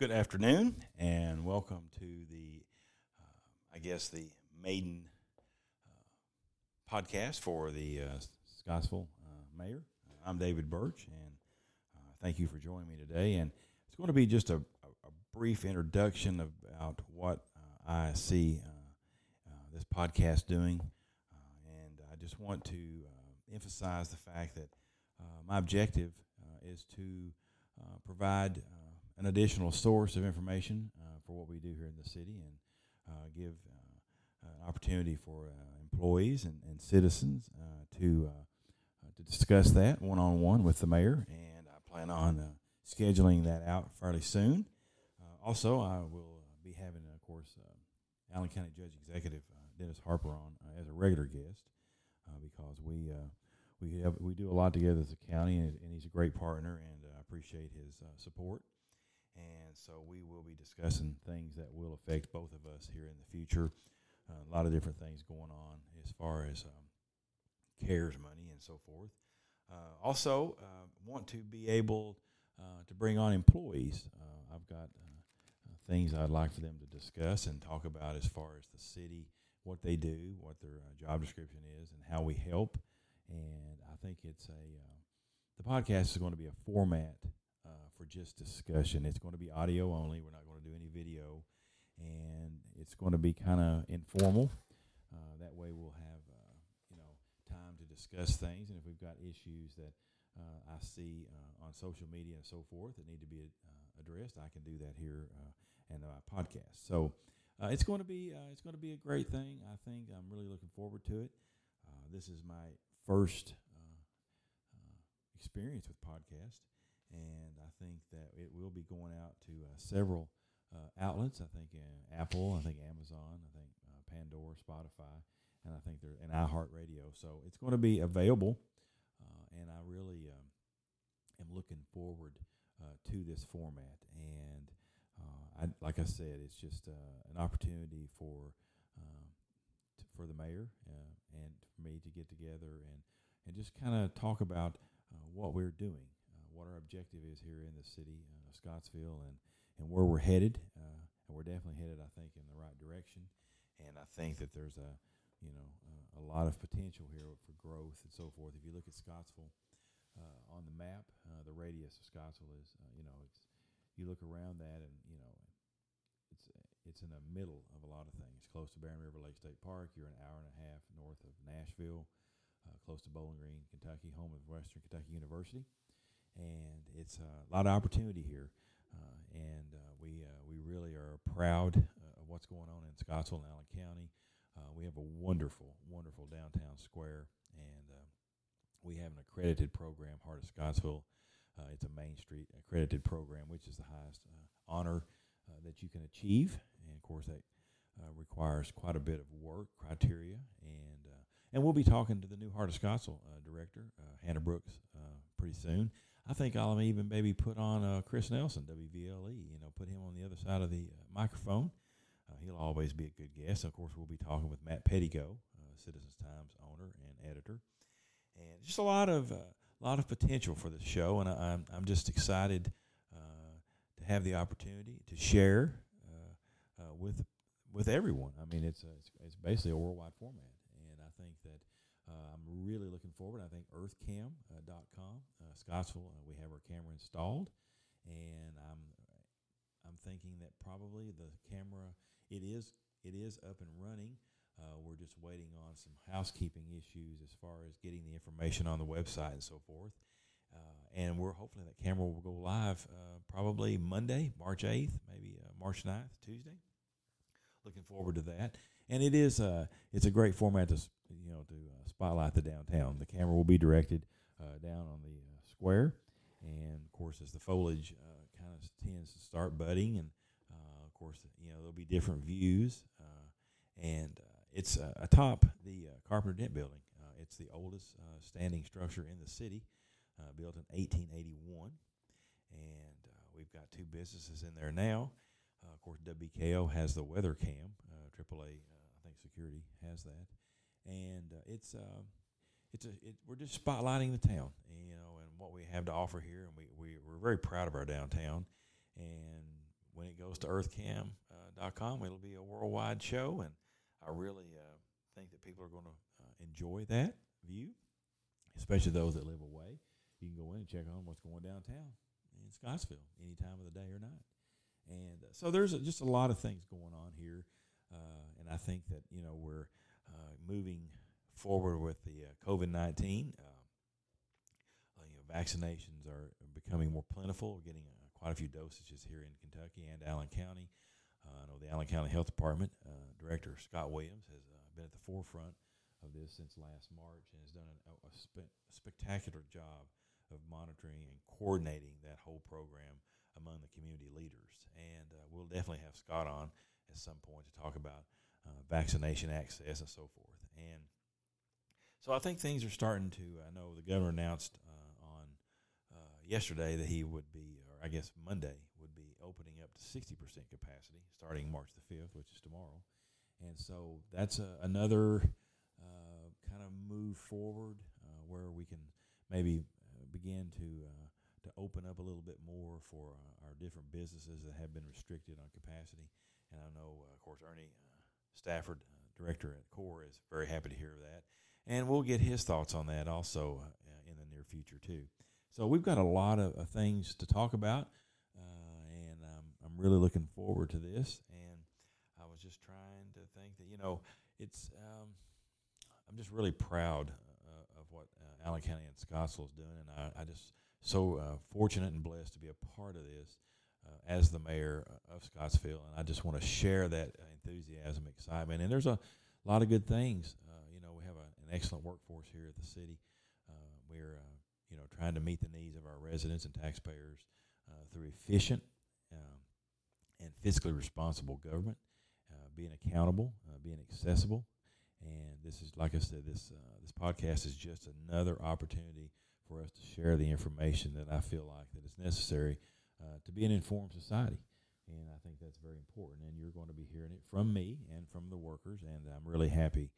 Good afternoon, and welcome to the, uh, I guess, the maiden uh, podcast for the uh, Scottsville uh, mayor. I'm David Birch, and uh, thank you for joining me today. And it's going to be just a, a, brief introduction about what uh, I see this podcast doing, and I just want to emphasize the fact that my objective is to provide an additional source of information uh, for what we do here in the city and uh, give uh, an opportunity for uh, employees and, and citizens uh, to uh, to discuss that one on one with the mayor. And I plan on scheduling that out fairly soon. also, I will be having, of course, Allen County Judge Executive Dennis Harper on as a regular guest because we we have we do a lot together as a county, and, and he's a great partner, and I appreciate his uh, support. And so we will be discussing things that will affect both of us here in the future. Uh, a lot of different things going on as far as um, CARES money and so forth. Uh, also, uh, want to be able uh, to bring on employees. Uh, I've got uh, things I'd like for them to discuss and talk about as far as the city, what they do, what their job description is, and how we help. And I think it's a the podcast is going to be a format for just discussion. It's going to be audio only. We're not going to do any video, and it's going to be kind of informal. Uh, that way, we'll have uh, you know time to discuss things, and if we've got issues that uh, I see uh, on social media and so forth that need to be uh, addressed, I can do that here uh, in my podcast. So. Uh, it's going to be uh, it's going to be a great thing. I think I'm really looking forward to it. Uh, this is my first experience with podcast, and I think that it will be going out to uh, several uh, outlets. I think uh, Apple, I think Amazon, I think uh, Pandora, Spotify, and I think they're in iHeartRadio. So it's going to be available, uh, and I really um, am looking forward uh, to this format. And I, like I said, it's just an opportunity for um, t- for the mayor and for me to get together and and just kind of talk about what we're doing what our objective is here in the city of Scottsville and, and where we're headed. Uh, and we're definitely headed, I think, in the right direction. And I think that there's a, you know, uh, a lot of potential here for growth and so forth. If you look at Scottsville uh, on the map, uh, the radius of Scottsville is, uh, you know, it's you look around that and you know, it's it's in the middle of a lot of things. Close to Barren River Lake State Park, you're an hour and a half north of Nashville, uh, close to Bowling Green, Kentucky, home of Western Kentucky University and it's a lot of opportunity here. Uh, and uh, we uh, we really are proud of what's going on in Scottsville and Allen County. we have a wonderful, wonderful downtown square, and we have an accredited program, Heart of Scottsville. it's a Main Street accredited program, which is the highest honor that you can achieve, and of course that uh, requires quite a bit of work criteria and uh, and we'll be talking to the new Heart of Scottsville uh, director Hannah Brooks pretty soon I think I'll even maybe put on uh, Chris Nelson, WVLE. You know, put him on the other side of the uh, microphone. Uh, he'll always be a good guest. Of course, we'll be talking with Matt Pettigo, uh, Citizens Times owner and editor, and just a lot of a uh, lot of potential for the show. And I, am I'm, I'm just excited uh, to have the opportunity to share with with everyone. I mean, it's a, it's, it's basically a worldwide format, and I think that uh, I'm really looking forward. I think earthcam.com, uh, uh, Scottsville, uh, we have our camera installed, and I'm I'm thinking that probably the camera it is it is up and running. Uh, we're just waiting on some housekeeping issues as far as getting the information on the website and so forth. Uh, and we're hopefully that camera will go live probably Monday, March 8th, maybe March 9th, Tuesday. Looking forward to that and it is uh, it's a great format to you know to uh, spotlight the downtown. The camera will be directed uh, down on the uh, square, and of course, as the foliage uh, kind of tends to start budding, and uh, of course, you know there'll be different views, and it's atop the Carpenter Dent Building. it's the oldest standing structure in the city, built in 1881, and we've got two businesses in there now. Uh, of course, WKO has the weather cam, Uh, AAA uh, I think Security has that, and uh, it's uh, it's a it, we're just spotlighting the town, you know, and what we have to offer here, and we, we we're very proud of our downtown, and when it goes to earthcam.com, uh, it'll be a worldwide show, and I really uh, think that people are going to uh, enjoy that view, especially those that live away. You can go in and check on what's going downtown in Scottsville any time of the day or night. And uh, so there's a, just a lot of things going on here, uh, and I think that you know we're moving forward with the uh, COVID nineteen. Uh, uh, you know, vaccinations are becoming more plentiful. We're getting quite a few dosages here in Kentucky and Allen County. I know the Allen County Health Department Director Scott Williams has been at the forefront of this since last March and has done a, a, spe- spectacular job of monitoring and coordinating that whole program among the community leaders. And uh, we'll definitely have Scott on at some point to talk about uh, vaccination access and so forth. And so I think things are starting to. I know the governor announced uh, on uh, yesterday that he would be, or I guess Monday would be opening up to 60% capacity starting March the 5th, which is tomorrow. And so that's a, another uh, kind of move forward uh, where we can maybe uh, begin to to open up a little bit more for our different businesses that have been restricted on capacity. And I know, of course, Ernie Stafford, director at CORE, is very happy to hear that and we'll get his thoughts on that also uh, in the near future too. So we've got a lot of, things to talk about, uh, and um, I'm really looking forward to this. And I was just trying to think that you know it's um, I'm just really proud uh, of what uh, Allen County and Scottsville is doing, and I, I just so uh, fortunate and blessed to be a part of this. Uh, as the mayor of Scottsville, and I just want to share that enthusiasm, excitement, and there's a lot of good things you know, we have a, an excellent workforce here at the city. Uh, we're uh, you know trying to meet the needs of our residents and taxpayers uh, through efficient um, and fiscally responsible government, uh, being accountable, uh, being accessible, and this is like I said, this this podcast is just another opportunity for us to share the information that I feel like that is necessary to be an informed society and I think that's very important. And you're going to be hearing it from me and from the workers, and I'm really happy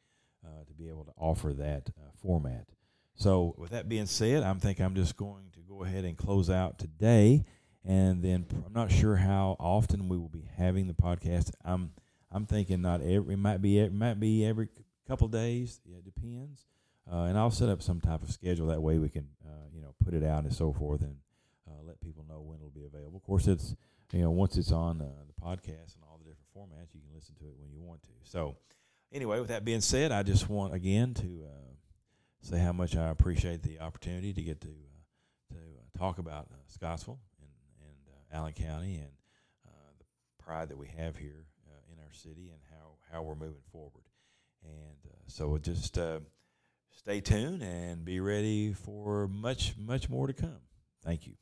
uh, to be able to offer that uh, format. So, with that being said, I think I'm just going to go ahead and close out today, and then I'm not sure how often we will be having the podcast. I'm I'm thinking not every it might be it might be every couple days. Yeah, it depends. Uh, and I'll set up some type of schedule that way we can uh, you know put it out and so forth and uh, let people know when it'll be available. Of course, it's you know once it's on uh, the podcast and all the different formats, you can listen to it when you want to. So anyway, with that being said, I just want again to uh, say how much I appreciate the opportunity to get to uh, to uh, talk about uh, Scottsville and and Allen County and the pride that we have here in our city and how how we're moving forward. And so just stay tuned and be ready for much much more to come. Thank you.